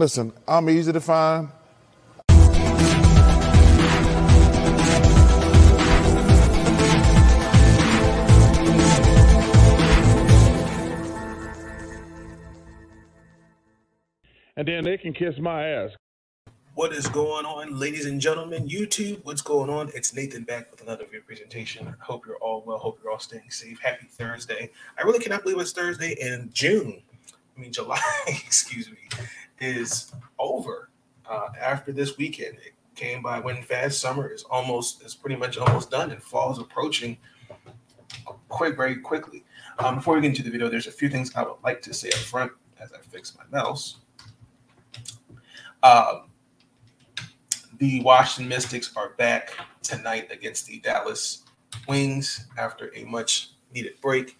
Listen, I'm easy to find. And then they can kiss my ass. What is going on, ladies and gentlemen? YouTube, what's going on? It's Nathan back with another video presentation. I hope you're all well. Hope you're all staying safe. Happy Thursday. I really cannot believe it's Thursday in June. I mean, July, excuse me, is over uh, after this weekend. It came by when fast. Summer is almost, is pretty much almost done, and fall is approaching quite very quickly. Um, before we get into the video, there's a few things I would like to say up front as I fix my mouse. Um, the Washington Mystics are back tonight against the Dallas Wings after a much needed break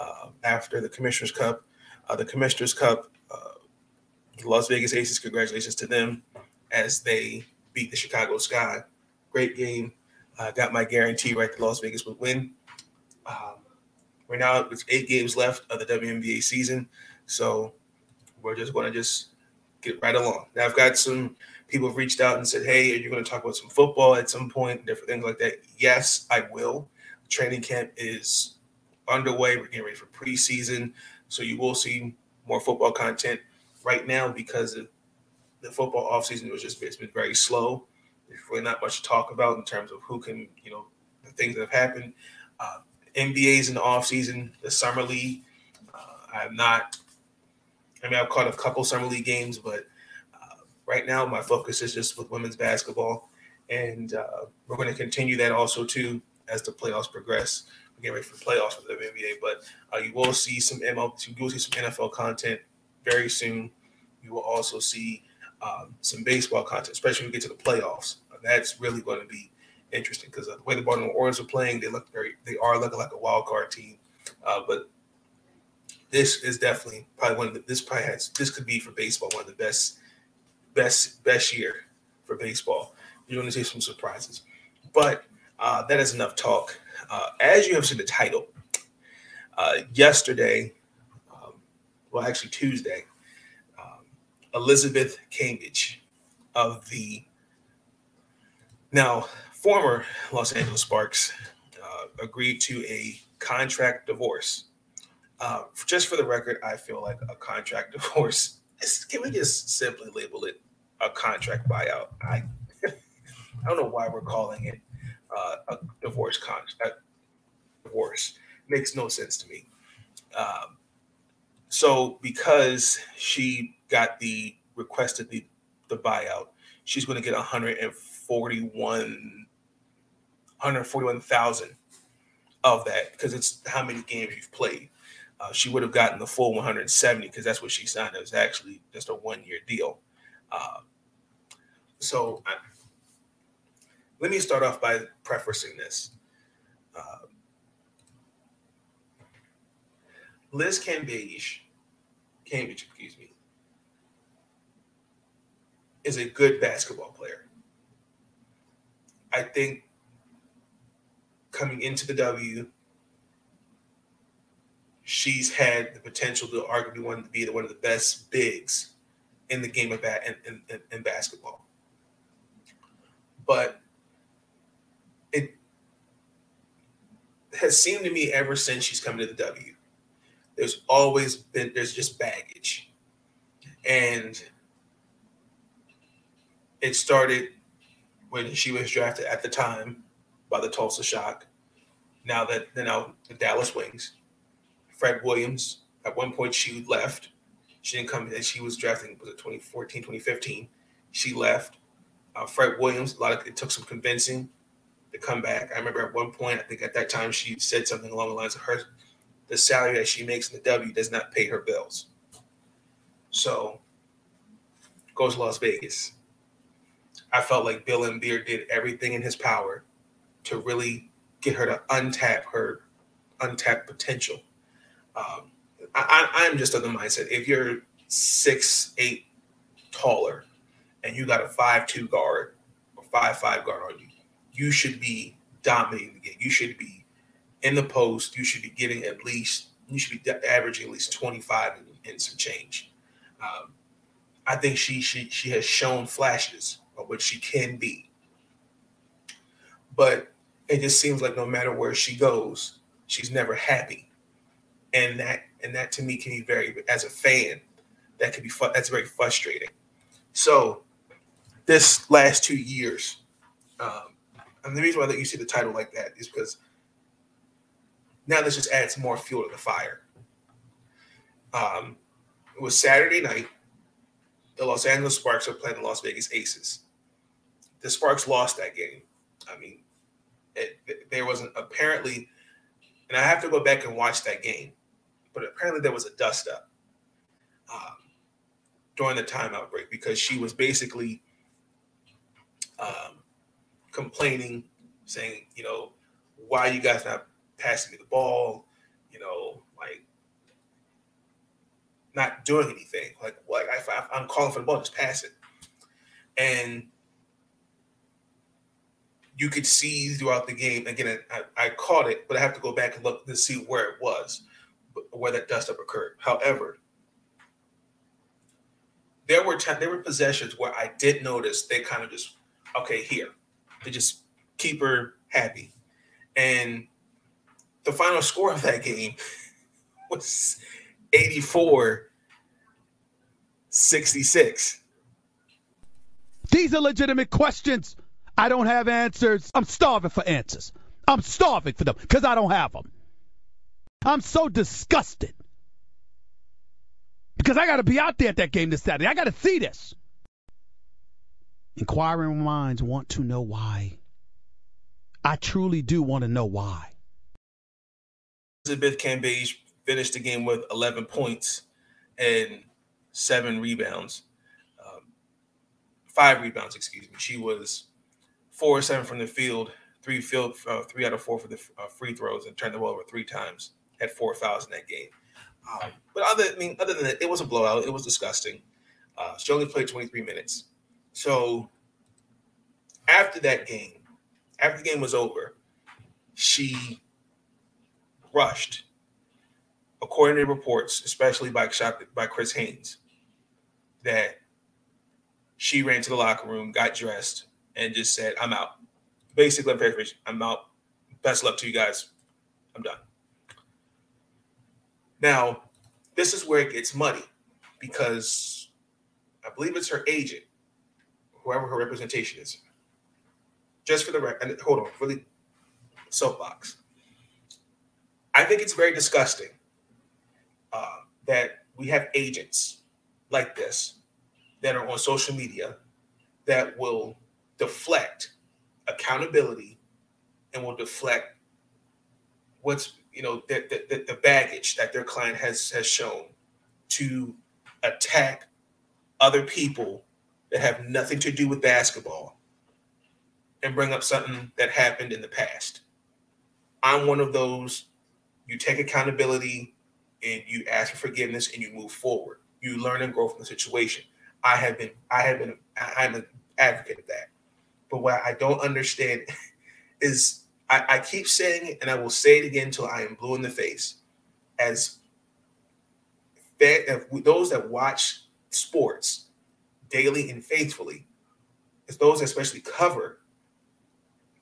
uh, after the Commissioner's Cup. Uh, the Commissioner's Cup, uh, Las Vegas Aces, congratulations to them as they beat the Chicago Sky. Great game. Uh, got my guarantee right that Las Vegas would win. Um, right now, it's eight games left of the WNBA season. So we're just going to just get right along. Now, I've got some people have reached out and said, "Hey, are you going to talk about some football at some point, different things like that?" Yes, I will. Training camp is underway. We're getting ready for preseason, so you will see more football content. Right now, because of the football offseason was just it's been very slow. There's really not much to talk about in terms of who can, you know, the things that have happened. Uh, NBA's in the offseason, the summer league. Uh, I have not. I mean, I've caught a couple summer league games, but uh, right now my focus is just with women's basketball, and uh, we're going to continue that also too as the playoffs progress. Getting ready for playoffs for the NBA, but uh, you will see some ML, you will see some NFL content very soon. You will also see um, some baseball content, especially when we get to the playoffs. That's really going to be interesting because the way the Baltimore Orioles are playing, they look very, they are looking like a wild card team. Uh, but this is definitely probably one of the, this probably has this could be for baseball one of the best best best year for baseball. You're going to see some surprises, but uh, that is enough talk. Uh, as you have seen the title, uh, yesterday, um, well, actually Tuesday, um, Elizabeth Cambage of the now former Los Angeles Sparks uh, agreed to a contract divorce. Uh, just for the record, I feel like a contract divorce. Can we just simply label it a contract buyout. I I don't know why we're calling it uh, a divorce contract. Divorce makes no sense to me. Um, so because she got the requested the the buyout, she's going to get 141 141,000 of that because it's how many games you've played. Uh, she would have gotten the full 170 because that's what she signed. It was actually just a one year deal. Uh, so let me start off by prefacing this. Uh, Liz Cambage, Cambage, excuse me, is a good basketball player. I think coming into the W, she's had the potential to arguably one to be one of the best bigs in the game of bat in, in, in basketball. But it has seemed to me ever since she's come to the W, there's always been there's just baggage. And it started when she was drafted at the time by the Tulsa Shock. Now that they're now the Dallas Wings. Fred Williams, at one point she left she didn't come. She was drafting, was it 2014, 2015? She left. Uh, Fred Williams, a lot of it took some convincing come back. I remember at one point, I think at that time, she said something along the lines of her the salary that she makes in the W does not pay her bills. So goes to Las Vegas. I felt like Bill Laimbeer did everything in his power to really get her to untap her untapped potential. Um, I, am just of the mindset if you're six eight taller and you got a five two guard or five five guard on you, you should be dominating the game. You should be in the post. You should be getting at least you should be averaging at least 25 and, some change. Um, I think she she she has shown flashes of what she can be. But it just seems like no matter where she goes, she's never happy. And that and that to me can be very as a fan, that could be fu- that's very frustrating. So this last two years, um, and the reason why that you see the title like that is because now this just adds more fuel to the fire. Um, it was Saturday night. The Los Angeles Sparks are playing the Las Vegas Aces. The Sparks lost that game. I mean, it, it, there wasn't apparently, and I have to go back and watch that game, but apparently there was a dust up um, during the timeout break because she was basically um, complaining, saying, you know, why you guys not passing me the ball, you know, like not doing anything. Like, like I, I'm calling for the ball, just pass it. And you could see throughout the game. Again, I, I caught it, but I have to go back and look to see where it was, where that dust up occurred. However, there were t- there were possessions where I did notice they kind of just okay here, they just keep her happy, and the final score of that game was 84 66. These are legitimate questions. I don't have answers. I'm starving for answers. I'm starving for them because I don't have them. I'm so disgusted because I got to be out there at that game this Saturday. I got to see this. Inquiring minds want to know why. I truly do want to know why. Elizabeth Cambage finished the game with 11 points and seven rebounds, um, five rebounds, excuse me. She was four or seven from the field, three field, uh, three out of four for the uh, free throws, and turned the ball over three times. Had four fouls in that game. Um, but other, I mean, other than that, it was a blowout. It was disgusting. Uh, she only played 23 minutes. So after that game, after the game was over, she rushed, according to reports, especially by by Chris Haynes, that she ran to the locker room, got dressed, and just said, "I'm out." Basically, I'm paraphrasing. I'm out. Best luck to you guys. I'm done. Now, this is where it gets muddy because I believe it's her agent, whoever her representation is. Just for the record, hold on, really soapbox. I think it's very disgusting uh, that we have agents like this that are on social media that will deflect accountability and will deflect what's you know the, the, the baggage that their client has has shown to attack other people that have nothing to do with basketball and bring up something that happened in the past. I'm one of those. You take accountability and you ask for forgiveness and you move forward. You learn and grow from the situation. I have been, I have been, I'm an advocate of that. But what I don't understand is I, I keep saying it and I will say it again until I am blue in the face. As those that watch sports daily and faithfully, as those especially cover,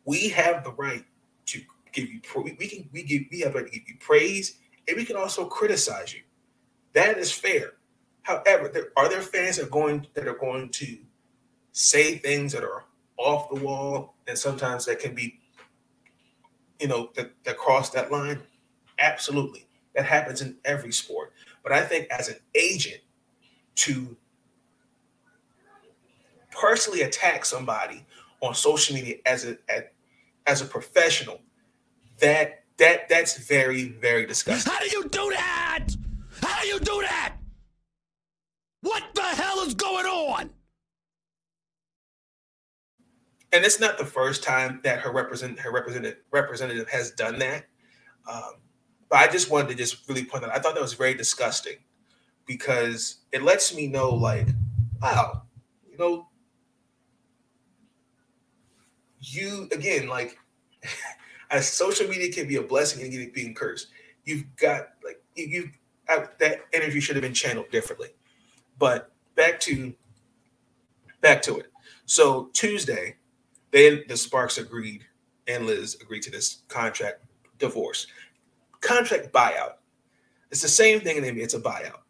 we have the right to give you we can we give we have right to give you praise and we can also criticize you. That is fair. However, there are there fans that are going that are going to say things that are off the wall and sometimes that can be you know, that, that cross that line? Absolutely. That happens in every sport. But I think as an agent to personally attack somebody on social media as a as a professional, that that that's very very disgusting. How do you do that? How do you do that? What the hell is going on? and it's not the first time that her represent her representative representative has done that. Um, but I just wanted to just really point out. I thought that was very disgusting because it lets me know, like, wow, you know, you again, like, as social media can be a blessing and can be cursed. You've got like you, you that energy should have been channeled differently. But back to back to it. So Tuesday, they the Sparks agreed and Liz agreed to this contract divorce, contract buyout. It's the same thing in the NBA. It's a buyout.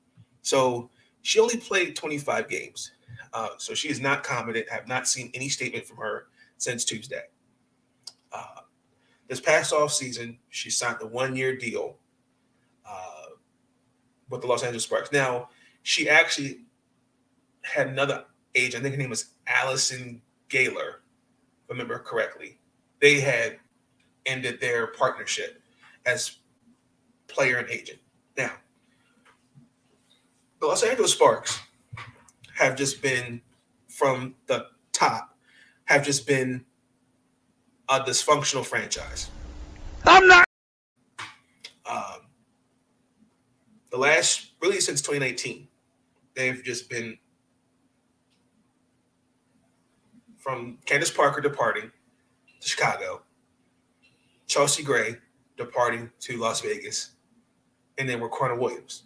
So she only played 25 games. Uh, so she is not competent. Have not seen any statement from her since Tuesday. Uh, this past off season, she signed the one year deal uh, with the Los Angeles Sparks. Now, she actually had another agent. I think her name was Allison Galer, if I remember correctly. They had ended their partnership as player and agent. Now, the Los Angeles Sparks have just been from the top, have just been a dysfunctional franchise. I'm not. Um, the last, really since 2019, they've just been from Candace Parker departing to Chicago, Chelsea Gray departing to Las Vegas, and then we're Riquna Williams.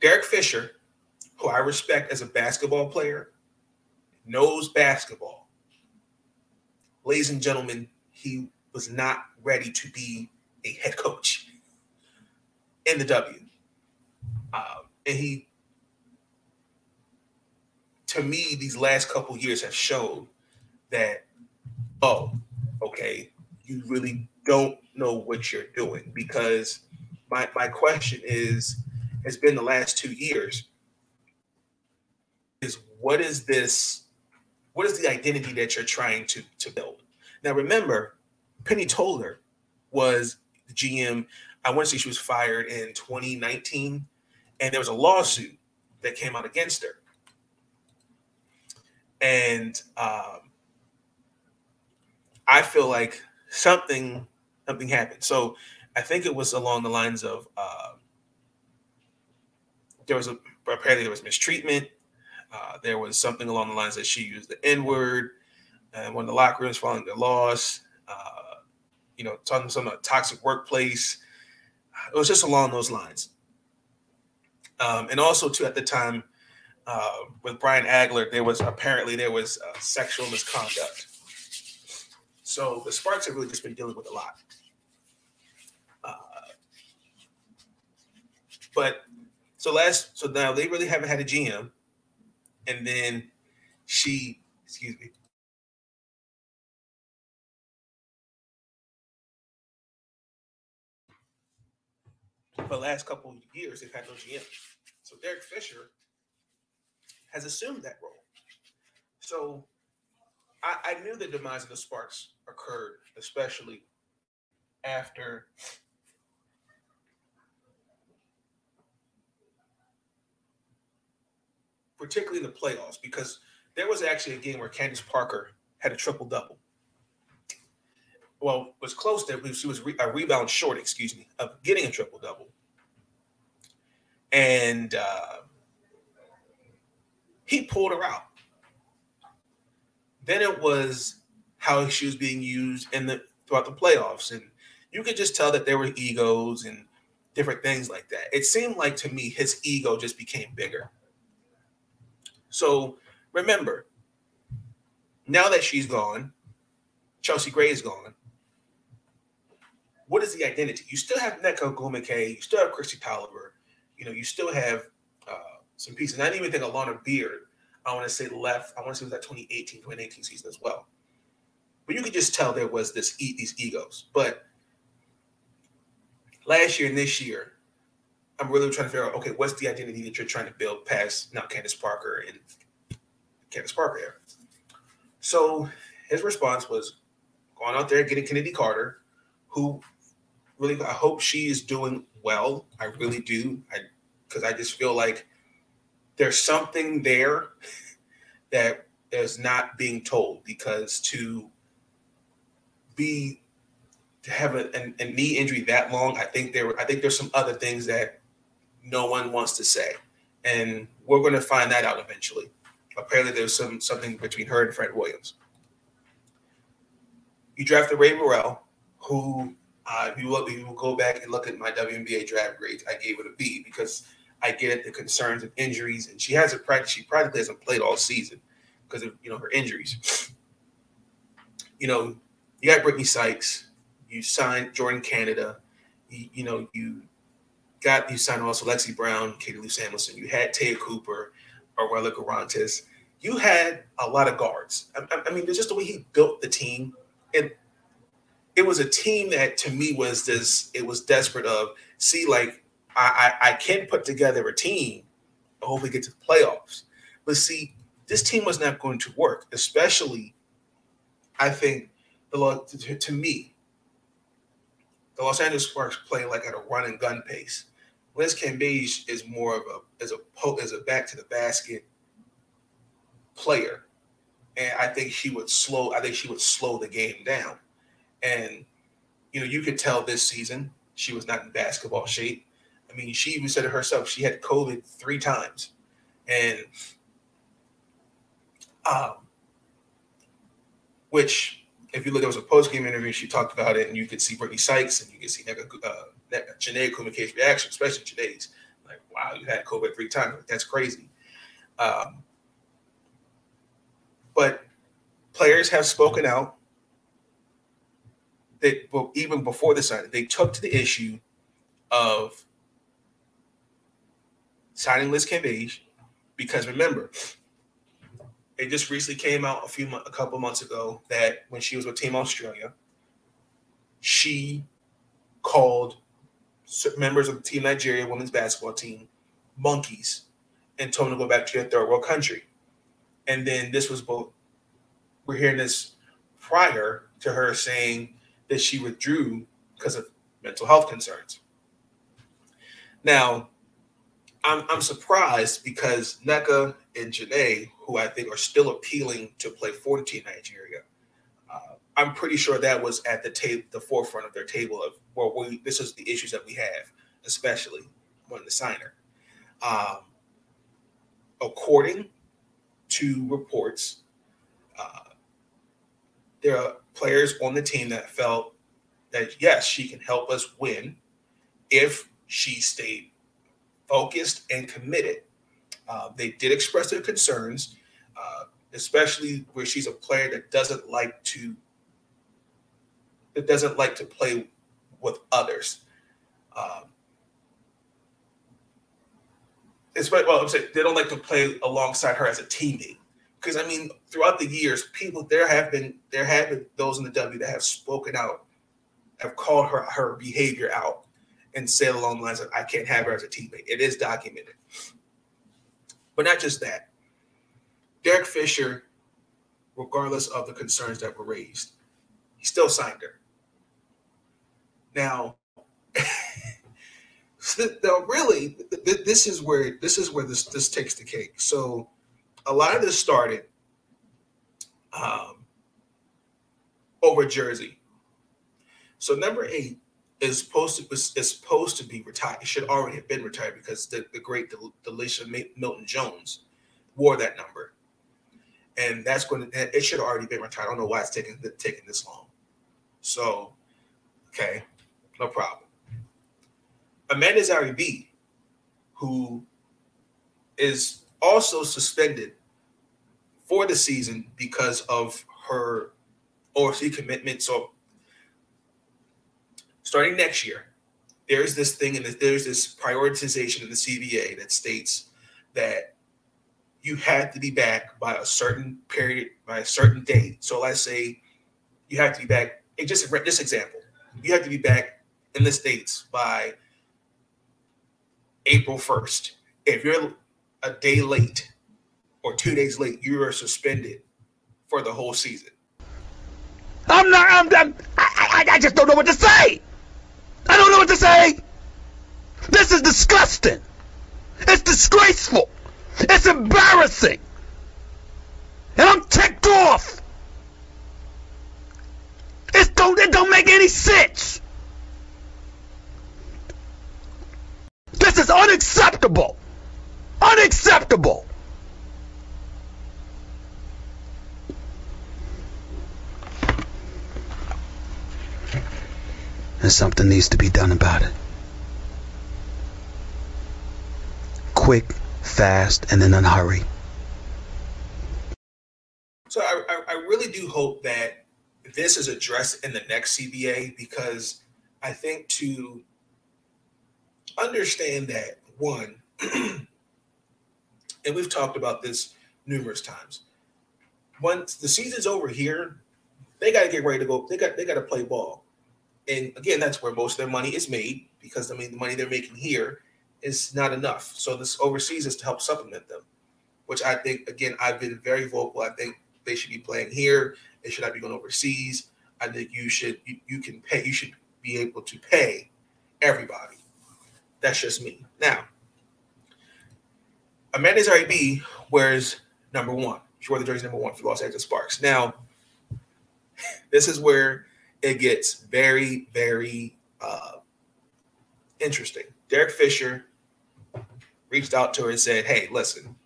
Derek Fisher, who I respect as a basketball player, knows basketball. Ladies and gentlemen, he was not ready to be a head coach in the W. Um, and he, to me, these last couple years have shown that, oh, okay, you really don't know what you're doing. Because my, my question is, has been the last two years, is what is this, what is the identity that you're trying to, to build? Now remember, Penny Toler was the GM. I want to say she was fired in 2019, and there was a lawsuit that came out against her. And um, I feel like something something happened. So I think it was along the lines of uh, there was a apparently there was mistreatment. Uh, there was something along the lines that she used the N word, and when the locker rooms following the loss. Uh, you know, talking some toxic workplace. It was just along those lines. Um, and also, too, at the time uh, with Brian Agler, there was apparently there was uh, sexual misconduct. So the Sparks have really just been dealing with a lot. Uh, but so last, so now they really haven't had a GM, and then she, excuse me, for the last couple of years, they've had no GM. So Derek Fisher has assumed that role. So I, I knew the demise of the Sparks occurred, especially after particularly in the playoffs, because there was actually a game where Candace Parker had a triple double. Well, was close to she was re, a rebound short, excuse me, of getting a triple double. And uh, he pulled her out. Then it was how she was being used in the throughout the playoffs, and you could just tell that there were egos and different things like that. It seemed like to me his ego just became bigger. So remember, now that she's gone, Chelsea Gray is gone. What is the identity? You still have Nneka Ogwumike, you still have Kristi Toliver, you know, you still have uh, some pieces. And I didn't even think Alana Beard, I want to say left, I want to say was that 2018, 2018 season as well. But you could just tell there was this these egos. But last year and this year, I'm really trying to figure out, okay, what's the identity that you're trying to build past now Candace Parker and Candace Parker here? So his response was going out there getting Kennedy Carter, who really I hope she is doing well. I really do. I because I just feel like there's something there that is not being told because to be to have a, a, a knee injury that long, I think there I think there's some other things that no one wants to say, and we're going to find that out eventually. Apparently, there's some something between her and Fred Williams. You drafted Rae Burrell, who uh, if you will go back and look at my WNBA draft grades, I gave it a B because I get the concerns of injuries, and she hasn't practiced. She practically hasn't played all season because of you know her injuries. You know, you got Brittney Sykes, you signed Jordan Canada, you, you know, you got you signed also Lexie Brown, Katie Lou Samuelson, you had Te'a Cooper, Arella Guirantes. You had a lot of guards. I, I mean, just the way he built the team, it it was a team that to me was this. It was desperate of see, like I I, I can put together a team, and hopefully get to the playoffs. But see, this team was not going to work, especially. I think the to, to me, the Los Angeles Sparks play like at a run and gun pace. Liz Cambage is more of a as a as a back to the basket player, and I think she would slow. I think she would slow the game down, and you know you could tell this season she was not in basketball shape. I mean, she even said it herself. She had COVID three times, and um, which if you look, there was a post game interview. She talked about it, and you could see Brittney Sykes, and you could see Nneka, uh, Chiney Ogwumike's reaction, especially Chiney's. Like, wow, you had COVID three times. That's crazy. Um, but players have spoken out. That well, even before the signing, they took to the issue of signing Liz Cambage because remember, it just recently came out a few a couple months ago that when she was with Team Australia, she called members of the Team Nigeria women's basketball team monkeys and told them to go back to their third world country. And then this was both we're hearing this prior to her saying that she withdrew because of mental health concerns. Now, I'm, I'm surprised because Nneka and Janae, who I think are still appealing to play for Team Nigeria, uh, I'm pretty sure that was at the table, the forefront of their table of well, we this is the issues that we have, especially when the signer. Um, according to reports, uh, there are players on the team that felt that yes, she can help us win if she stayed focused and committed. Uh, they did express their concerns, uh, especially where she's a player that doesn't like to that doesn't like to play with others. Um, especially, well, I'm saying they don't like to play alongside her as a teammate. Because I mean, throughout the years, people there have been there have been those in the W that have spoken out, have called her her behavior out and said along the lines of, I can't have her as a teammate. It is documented. But not just that. Derek Fisher, regardless of the concerns that were raised, he still signed her. Now, now really, this is where this is where this this takes the cake. So, a lot of this started um, over Jersey. So number eight is supposed to is, supposed to be retired. It should already have been retired because the, the great Del- Delisha Milton Jones wore that number, and that's going to it should already been retired. I don't know why it's taking taking this long. So, okay, no problem. Amanda Zahui who is also suspended for the season because of her OFC commitment. So starting next year, there's this thing and there's this prioritization in the CBA that states that you have to be back by a certain period, by a certain date. So let's say you have to be back. Just this example, you have to be back in the states by April 1st. If you're a day late or two days late, you are suspended for the whole season. I'm not. I'm. I'm I, I, I just don't know what to say. I don't know what to say. This is disgusting. It's disgraceful. It's embarrassing. And I'm ticked off. It don't, it don't make any sense. This is unacceptable. Unacceptable. and something needs to be done about it. quick, fast, and in a hurry. So I, I, I really do hope that this is addressed in the next CBA because I think to understand that one, and we've talked about this numerous times. Once the season's over here, they got to get ready to go. They got they got to play ball, and again, that's where most of their money is made because I mean the money they're making here is not enough. So this overseas is to help supplement them, which I think again I've been very vocal. I think they should be playing here. They should not be going overseas. I think you should you, you can pay. You should be able to pay everybody. That's just me. Now, Amanda Zahui wears number one. She wore the jersey number one for Los Angeles Sparks. Now, this is where it gets very, very uh, interesting. Derek Fisher reached out to her and said, Hey, listen,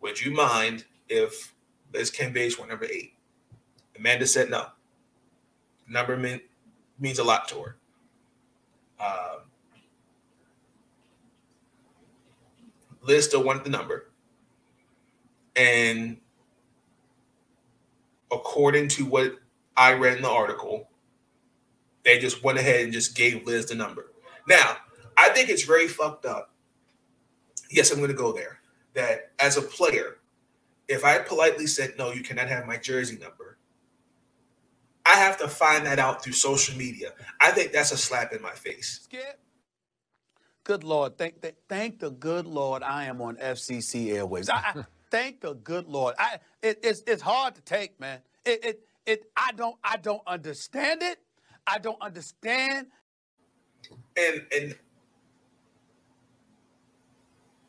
would you mind if Liz Cambage went number eight? Amanda said no. Number mean, means a lot to her. Um, Liz still wanted the number. And according to what I read in the article, they just went ahead and just gave Liz the number. Now, I think it's very fucked up. Yes, I'm going to go there. That as a player, if I politely said, no, you cannot have my jersey number, I have to find that out through social media. I think that's a slap in my face. Skip. Good Lord, thank, thank, thank the good Lord I am on FCC airwaves. I, I thank the good Lord. I it, it's it's hard to take, man. It, it it I don't I don't understand it. I don't understand. And and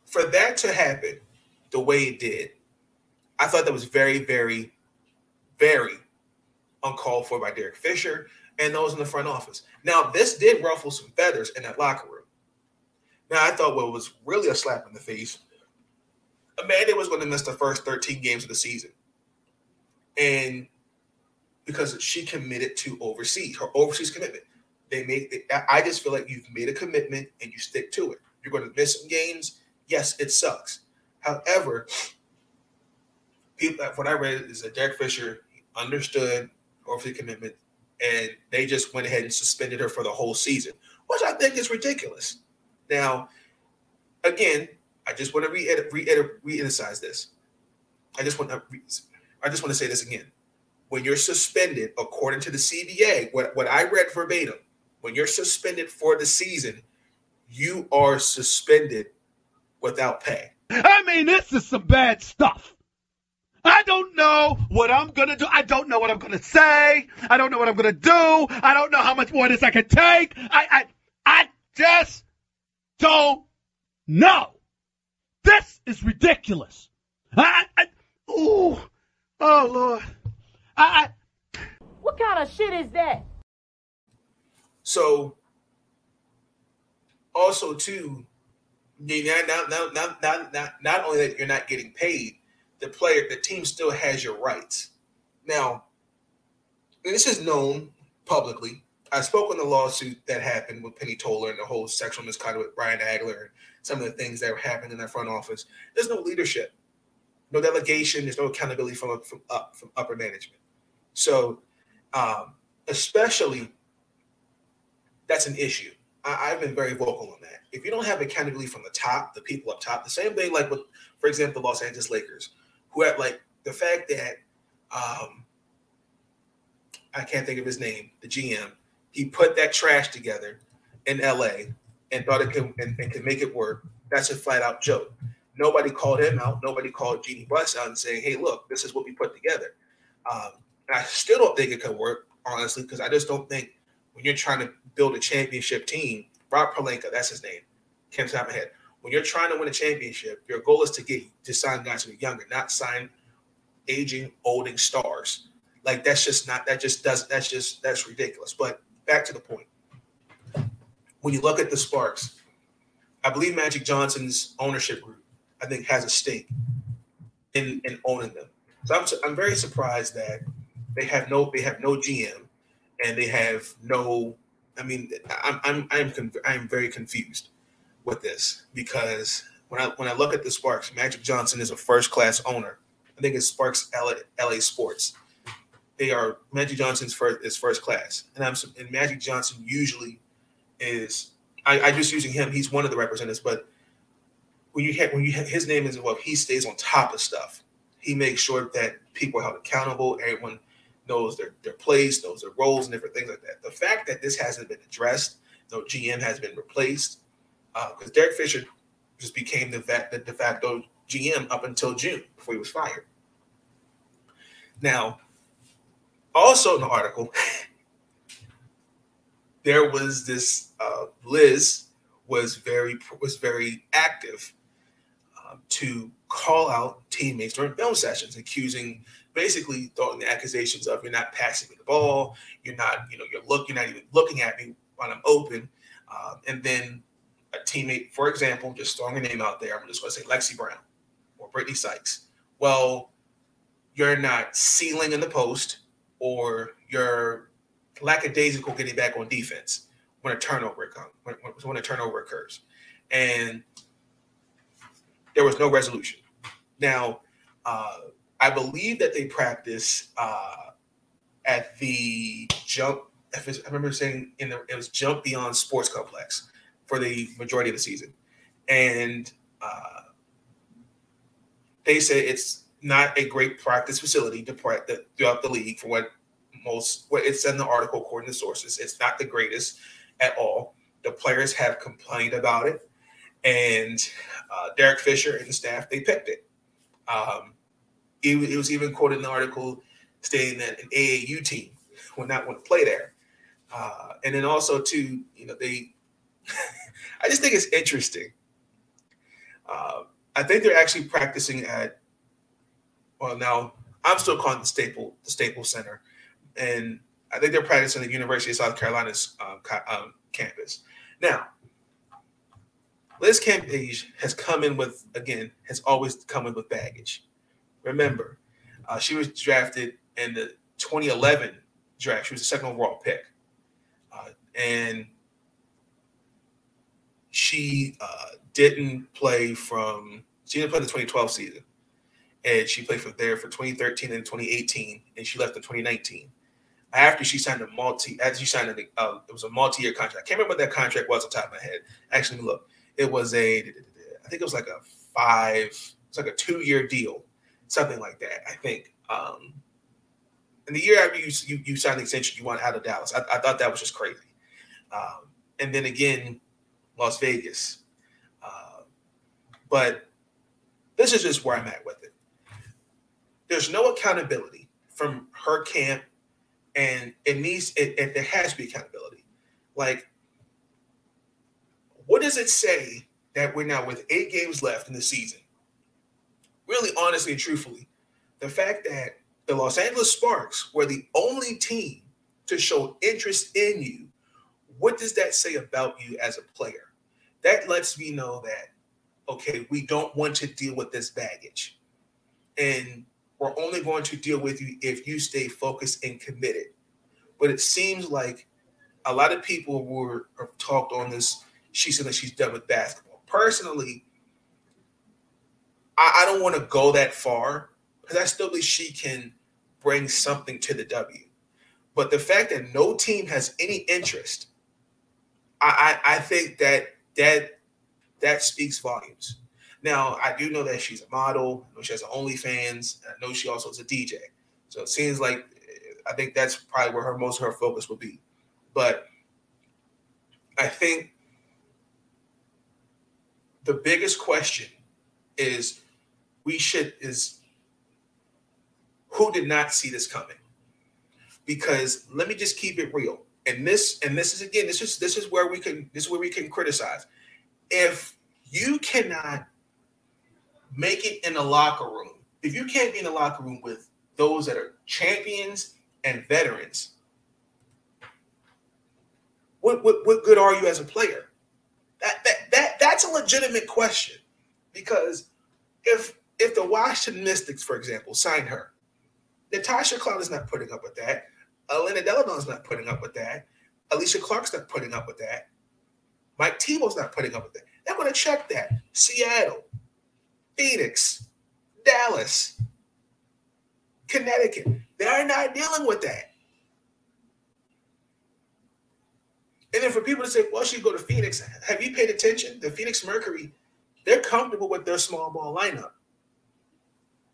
for that to happen the way it did, I thought that was very, very, very uncalled for by Derek Fisher and those in the front office. Now, this did ruffle some feathers in that locker room. Now, I thought what was really a slap in the face, Amanda was going to miss the first 13 games of the season. And because she committed to overseas, her overseas commitment. They made I just feel like you've made a commitment and you stick to it. You're going to miss some games. Yes, it sucks. However, people what I read is that Derek Fisher understood overseas commitment and they just went ahead and suspended her for the whole season, which I think is ridiculous. Now, again, I just want to re-emphasize re- re-neccize this. I just want to re- I just want to say this again. When you're suspended, according to the CBA, what, what I read verbatim, when you're suspended for the season, you are suspended without pay. I mean, this is some bad stuff. I don't know what I'm gonna do. I don't know what I'm gonna say. I don't know what I'm gonna do. I don't know how much more this I can take. I I I just don't know. This is ridiculous. I, I ooh, oh Lord. I, I What kind of shit is that? So also too, now now now now not, not, not only that you're not getting paid, the player, the team still has your rights. Now, this is known publicly. I spoke on the lawsuit that happened with Penny Toler and the whole sexual misconduct with Brian Agler and some of the things that happening in that front office. There's no leadership, no delegation. There's no accountability from from up from upper management. So, um, especially that's an issue. I, have been very vocal on that. If you don't have accountability from the top, the people up top, the same thing like with, for example, the Los Angeles Lakers, who had like the fact that um, I can't think of his name, the GM, he put that trash together in LA and thought it could and, and could make it work. That's a flat out joke. Nobody called him out. Nobody called Jeanie Buss out and saying, "Hey, look, this is what we put together." Um, and I still don't think it could work, honestly, because I just don't think when you're trying to build a championship team, Rob Pelinka, that's his name, can't top my head. When you're trying to win a championship, your goal is to get to sign guys who are younger, not sign aging, olding stars. Like that's just not that just doesn't that's just that's ridiculous. But back to the point. When you look at the Sparks, I believe Magic Johnson's ownership group, I think, has a stake in in owning them. So I'm I'm very surprised that they have no they have no GM and they have no. I mean, I'm I'm I'm I'm very confused with this because when I when I look at the Sparks, Magic Johnson is a first class owner. I think it's Sparks LA, LA Sports. They are Magic Johnson's first is first class, and I'm and Magic Johnson usually is. I, I just using him. He's one of the representatives, but when you have, when you have, his name is involved, he stays on top of stuff. He makes sure that people are held accountable. Everyone knows their their place, knows their roles, and different things like that. The fact that this hasn't been addressed, no GM has been replaced, because uh, Derek Fisher just became the, the de facto GM up until June before he was fired. Now, also in the article, there was this uh, Liz was very was very active um, to call out teammates during film sessions, accusing basically throwing the accusations of you're not passing me the ball, you're not you know you're look you're not even looking at me when I'm open, um, and then a teammate, for example, just throwing a name out there, I'm just going to say Lexie Brown or Brittney Sykes. Well, you're not sealing in the post or you're lackadaisical getting back on defense when a turnover comes, when, when a turnover occurs. And there was no resolution. Now, uh, I believe that they practice uh, at the jump. I remember saying in the it was jump beyond sports complex for the majority of the season, and uh, they say it's not a great practice facility to practice throughout the league for what most what it said in the article according to sources. It's not the greatest at all. The players have complained about it and uh, derek fisher and the staff they picked it. Um, it, it, was even quoted in the article stating that an aau team would not want to play there. Uh, and then also too you know they i just think it's interesting. Uh, i think they're actually practicing at well now I'm still calling the Staple the Staples Center, and I think they're practicing the University of South Carolina's um, um, campus. Now, Liz Cambage has come in with again has always come in with baggage. Remember, uh, she was drafted in the 2011 draft. She was the second overall pick, uh, and she uh, didn't play from she didn't play the 2012 season and she played for there for 2013 and 2018, and she left in 2019. After she signed a multi, after she signed a, uh, it was a multi-year contract. I can't remember what that contract was on top of my head. Actually, look, it was a, I think it was like a five, it's like a two-year deal, something like that. I think. Um, and the year after you you, you signed the extension, you want out of Dallas. I, I thought that was just crazy. Um, and then again, Las Vegas. Uh, but this is just where I'm at with it there's no accountability from her camp, and it needs it, it there has to be accountability. Like, what does it say that we're now with eight games left in the season? Really, honestly and truthfully, the fact that the Los Angeles Sparks were the only team to show interest in you, what does that say about you as a player? That lets me know that, okay, we don't want to deal with this baggage. And we're only going to deal with you if you stay focused and committed. But it seems like a lot of people were talked on this. She said that she's done with basketball. Personally, I, I don't want to go that far because I still believe she can bring something to the W. But the fact that no team has any interest, I, I, I think that that that speaks volumes. Now, I do know that she's a model. I know she has an OnlyFans. I know she also is a DJ. So it seems like eh, I think that's probably where her most of her focus will be. But I think the biggest question is we should is who did not see this coming? Because let me just keep it real. And this and this is again this is this is where we can this is where we can criticize. If you cannot make it in the locker room. If you can't be in the locker room with those that are champions and veterans, what, what, what good are you as a player? That, that, that, that's a legitimate question because if if the Washington Mystics, for example, sign her, Natasha Cloud is not putting up with that. Elena Delle Donne is not putting up with that. Alysha Clark's not putting up with that. Mike Thibault's not putting up with that. They're going to check that. Seattle, Phoenix, Dallas, Connecticut. They're not dealing with that. And then for people to say, well, she go to Phoenix, have you paid attention? The Phoenix Mercury, they're comfortable with their small ball lineup.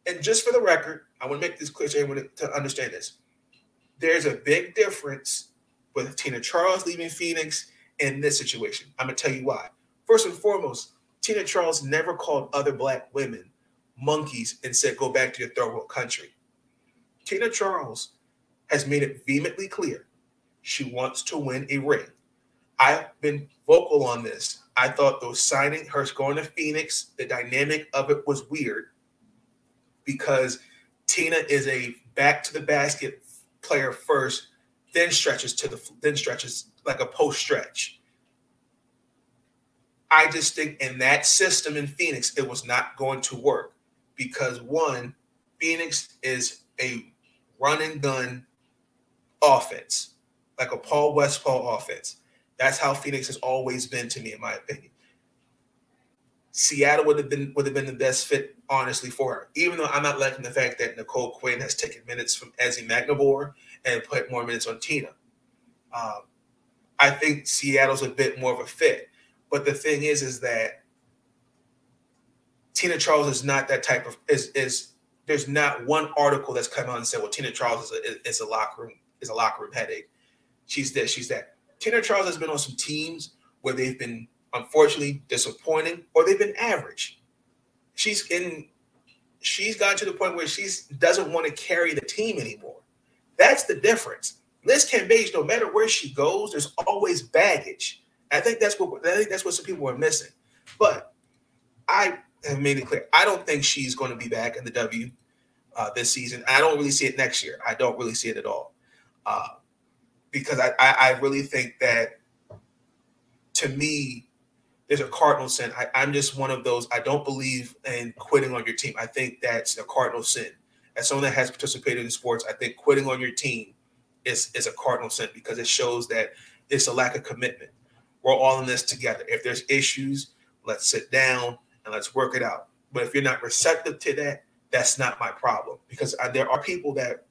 And just for the record, I want to make this clear so everyone to understand this. There's a big difference with Tina Charles leaving Phoenix in this situation. I'm going to tell you why. First and foremost, Tina Charles never called other black women monkeys and said, go back to your third world country. Tina Charles has made it vehemently clear she wants to win a ring. I've been vocal on this. I thought those signing her going to Phoenix, the dynamic of it was weird because Tina is a back to the basket player first, then stretches to the then stretches like a post stretch. I just think in that system in Phoenix, it was not going to work because one, Phoenix is a run and gun offense, like a Paul Westphal offense. That's how Phoenix has always been to me, in my opinion. Seattle would have been would have been the best fit, honestly, for her. Even though I'm not liking the fact that Nicole Quinn has taken minutes from Ezi Magbegor and put more minutes on Tina. Um, I think Seattle's a bit more of a fit. But the thing is, is that Tina Charles is not that type of is is there's not one article that's come out and said, well, Tina Charles is a, is a locker room is a locker room headache. She's this, she's that. Tina Charles has been on some teams where they've been unfortunately disappointing or they've been average. She's in she's gotten to the point where she doesn't want to carry the team anymore. That's the difference. Liz Cambage, no matter where she goes, there's always baggage. I think that's what I think that's what some people are missing. But I have made it clear. I don't think she's going to be back in the W uh, this season. I don't really see it next year. I don't really see it at all. Uh, because I, I, I really think that to me, there's a cardinal sin. I, I'm just one of those. I don't believe in quitting on your team. I think that's a cardinal sin. As someone that has participated in sports, I think quitting on your team is is a cardinal sin because it shows that it's a lack of commitment. We're all in this together. If there's issues, let's sit down and let's work it out. But if you're not receptive to that, that's not my problem because I, there are people that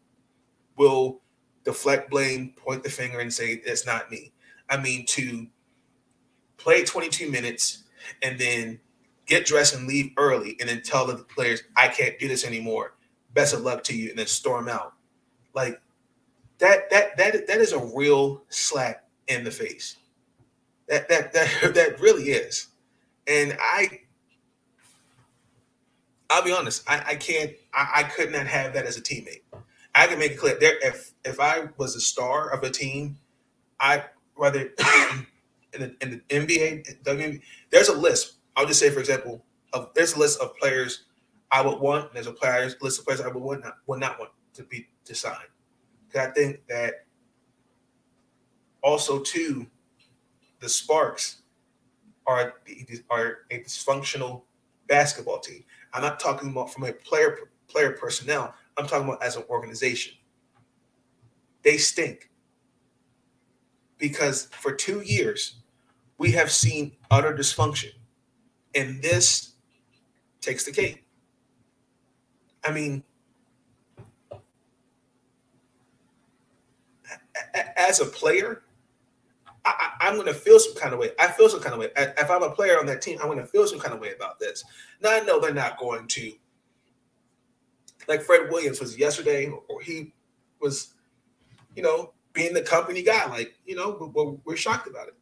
will deflect blame, point the finger, and say it's not me. I mean, to play 22 minutes and then get dressed and leave early and then tell the players, I can't do this anymore. Best of luck to you, and then storm out. Like that, that, that, that is a real slap in the face. That, that, that, that really is. And I, I'll be honest, I, I can't, I, I could not have that as a teammate. I can make it clear there. If if I was a star of a team, I whether in the, in the NBA, WNBA, there's a list. I'll just say, for example, of there's a list of players I would want. There's a players list of players I would want not, would not want to be to sign. Because I think that also too, the Sparks are are a dysfunctional basketball team. I'm not talking about from a player player personnel. I'm talking about as an organization. They stink. Because for two years, we have seen utter dysfunction. And this takes the cake. I mean, as a player, I, am going to feel some kind of way. I feel some kind of way. If I'm a player on that team, I'm going to feel some kind of way about this. Now I know they're not going to like Fred Williams was yesterday, or he was, you know, being the company guy. Like, you know, we're, we're shocked about it.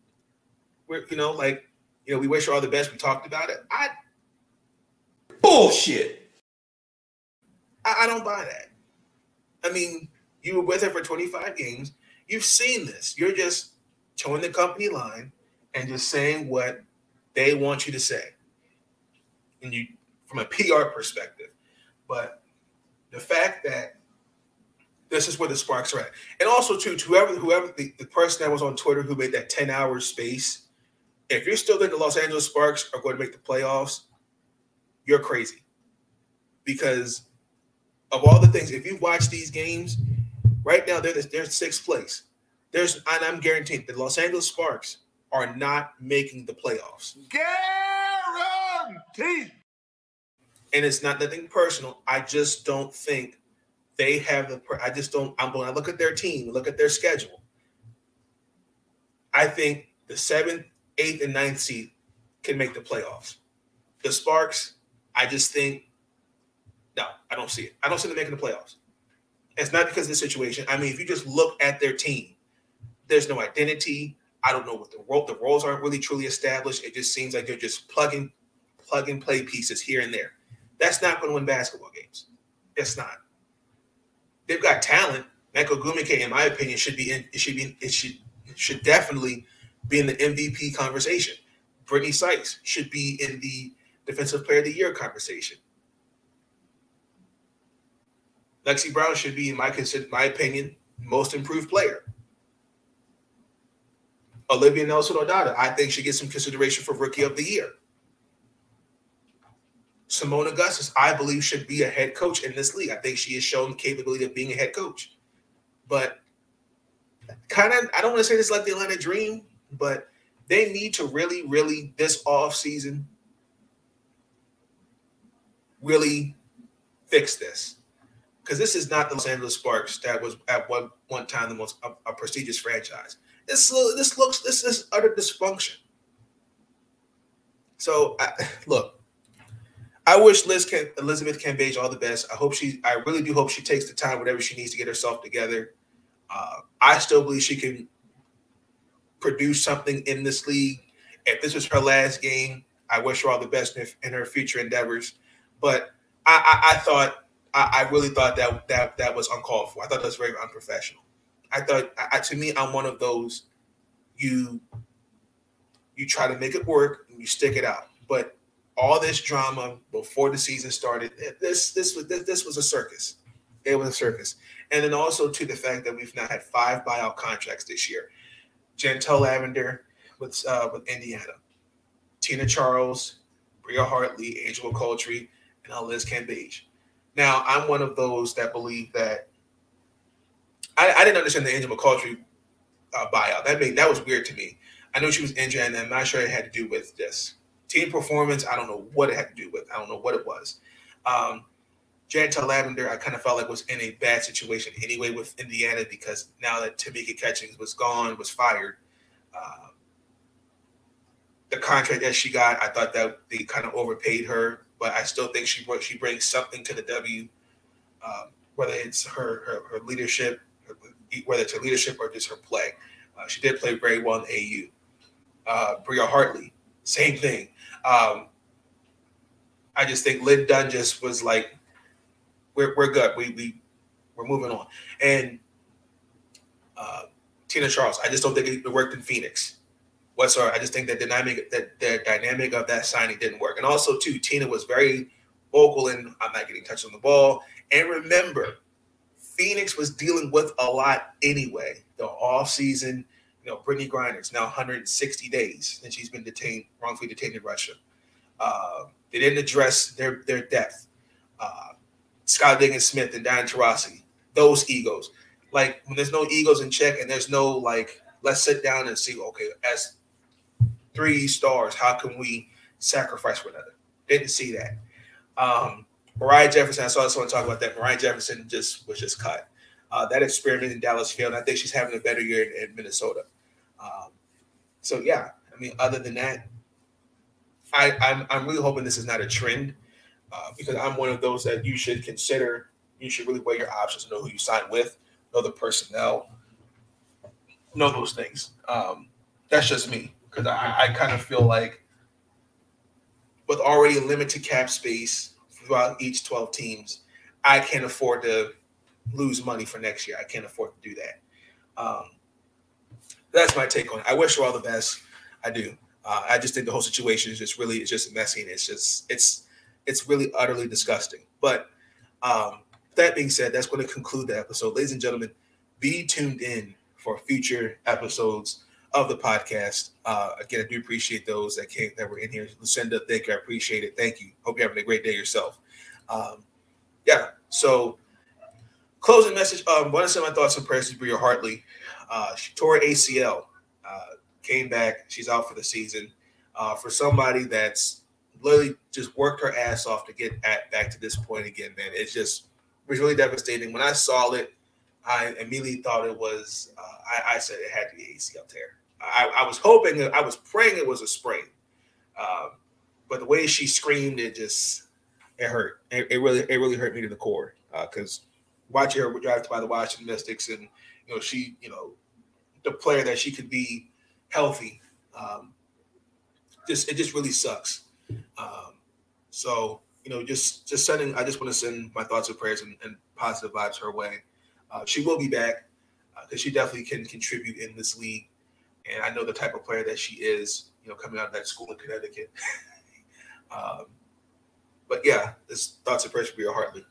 We're, you know, like, you know, we wish her all the best. We talked about it. I bullshit. I, I don't buy that. I mean, you were with her for 25 games. You've seen this. You're just towing the company line and just saying what they want you to say. And you, from a PR perspective. But the fact that this is where the sparks are at. And also, too, to whoever, whoever the, the person that was on Twitter who made that 10 hour space, if you're still thinking the Los Angeles Sparks are going to make the playoffs, you're crazy. Because of all the things, if you watch these games, right now they're, they're sixth place. There's, and I'm guaranteed the Los Angeles Sparks are not making the playoffs. Guarantee. and it's not nothing personal. I just don't think they have the. I just don't. I'm going to look at their team, look at their schedule. I think the seventh, eighth, and ninth seed can make the playoffs. The Sparks, I just think, no, I don't see it. I don't see them making the playoffs. It's not because of the situation. I mean, if you just look at their team, there's no identity. I don't know what the role. The roles aren't really truly established. It just seems like they're just plugging, plug and play pieces here and there. That's not going to win basketball games. It's not. They've got talent. Nneka Ogwumike, in my opinion, should be in. It should be. It should. Should definitely be in the MVP conversation. Brittney Sykes should be in the Defensive Player of the Year conversation. Lexie Brown should be, in my consider, my opinion, most improved player. Olivia Nelson-Ododa, I think should get some consideration for Rookie of the Year. Seimone Augustus, I believe, should be a head coach in this league. I think she has shown capability of being a head coach. But kind of, I don't want to say this is like the Atlanta Dream, but they need to really, really, this off season, really fix this. Because this is not the Los Angeles Sparks that was at one, one time the most a, a prestigious franchise. This, this looks, this is utter dysfunction. So, I, look, I wish Liz can, Elizabeth Cambage all the best. I hope she, I really do hope she takes the time, whatever she needs to get herself together. Uh, I still believe she can produce something in this league. If this was her last game, I wish her all the best in, in her future endeavors. But I, I, I thought, I, I really thought that that that was uncalled for. I thought that was very unprofessional. I thought, I, to me, I'm one of those you you try to make it work and you stick it out. But all this drama before the season started, this this was this, this was a circus. It was a circus, and then also to the fact that we've now had five buyout contracts this year. Jantel Lavender with uh, with Indiana, Tina Charles, Bria Hartley, Angel McCoughtry, and now Liz Cambage. Now I'm one of those that believe that I, I didn't understand the Angel McCoughtry uh, buyout. That made that was weird to me. I know she was injured, and I'm not sure it had to do with this team performance. I don't know what it had to do with. I don't know what it was. Um, Jantel Lavender, I kind of felt like was in a bad situation anyway with Indiana because now that Tamika Catchings was gone, was fired, uh, the contract that she got, I thought that they kind of overpaid her, but I still think she she brings something to the W, um, whether it's her her, her leadership, whether it's her leadership or just her play. Uh, she did play very well in AU. Uh, Bria Hartley, same thing. Um, I just think Lin Dunn just was like, we're, we're good. We, we, we're moving on. And uh, Tina Charles, I just don't think it worked in Phoenix whatsoever. I just think that dynamic that the dynamic of that signing didn't work. And also, too, Tina was very vocal and I'm not getting touched on the ball. And remember, Phoenix was dealing with a lot anyway. The off season, you know, Brittney Griner's now 160 days and she's been detained, wrongfully detained in Russia. Uh, they didn't address their their depth. Uh, Skylar Diggins-Smith and Diana Taurasi, those egos. Like when there's no egos in check and there's no like, let's sit down and see, okay, as three stars, how can we sacrifice one another? Didn't see that. Um, Moriah Jefferson, I saw someone talk about that. Moriah Jefferson just was just cut. Uh, that experiment in Dallas failed. I think she's having a better year in, in Minnesota. Um, so yeah, I mean, other than that, I, I'm I'm really hoping this is not a trend uh, because I'm one of those that you should consider. You should really weigh your options, know who you sign with, know the personnel, know those things. Um, that's just me because I, I kind of feel like with already limited cap space throughout each 12 teams, I can't afford to lose money for next year. I can't afford to do that. Um, that's my take on it. I wish her all the best. I do. Uh, I just think the whole situation is just really, it's just messy and it's just, it's, it's really utterly disgusting. But um, that being said, that's going to conclude the episode. Ladies and gentlemen, be tuned in for future episodes of the podcast. Uh, again, I do appreciate those that came that were in here. Lucinda, thank you. I appreciate it. Thank you. Hope you're having a great day yourself. Um, yeah. So, closing message. Um, want to send my thoughts and prayers to Bria Hartley. Uh, she tore ACL. Uh, came back. She's out for the season. Uh, for somebody that's literally just worked her ass off to get at back to this point again, man. It's just it was really devastating. When I saw it, I immediately thought it was. Uh, I, I, said it had to be ACL tear. I, I, was hoping, I was praying it was a sprain, um, but the way she screamed, it just it hurt. It, it really, it really hurt me to the core because uh, watching her drive by the Washington Mystics, and you know, she, you know, the player that she could be healthy. Um, just it just really sucks. Um, so you know, just just sending. I just want to send my thoughts and prayers and, and positive vibes her way. Uh, she will be back because uh, she definitely can contribute in this league, and I know the type of player that she is. You know, coming out of that school in Connecticut. um, but yeah, this thoughts and prayers for Bria Hartley.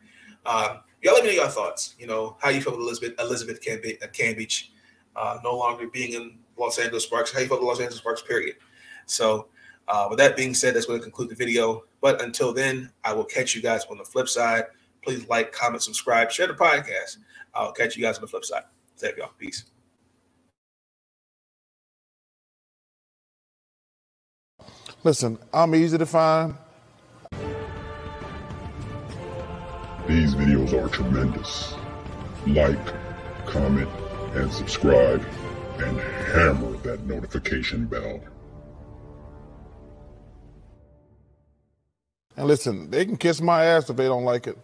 Um, y'all let me know your thoughts. You know, how you feel with Elizabeth Elizabeth Cambage uh, no longer being in Los Angeles Sparks. How you feel with Los Angeles Sparks? Period. So uh, with that being said, that's going to conclude the video. But until then, I will catch you guys on the flip side. Please like, comment, subscribe, share the podcast. I'll catch you guys on the flip side. Thank y'all. Peace. Listen, I'm easy to find. These videos are tremendous. Like, comment, and subscribe, and hammer that notification bell. And listen, they can kiss my ass if they don't like it.